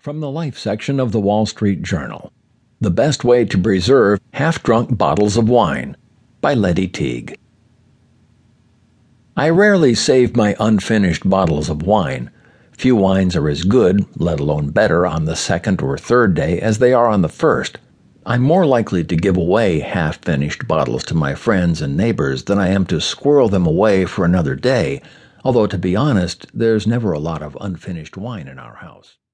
From the Life section of the Wall Street Journal The Best Way to Preserve Half Drunk Bottles of Wine by Lettie Teague. I rarely save my unfinished bottles of wine. Few wines are as good, let alone better, on the second or third day as they are on the first. I'm more likely to give away half finished bottles to my friends and neighbors than I am to squirrel them away for another day, although, to be honest, there's never a lot of unfinished wine in our house.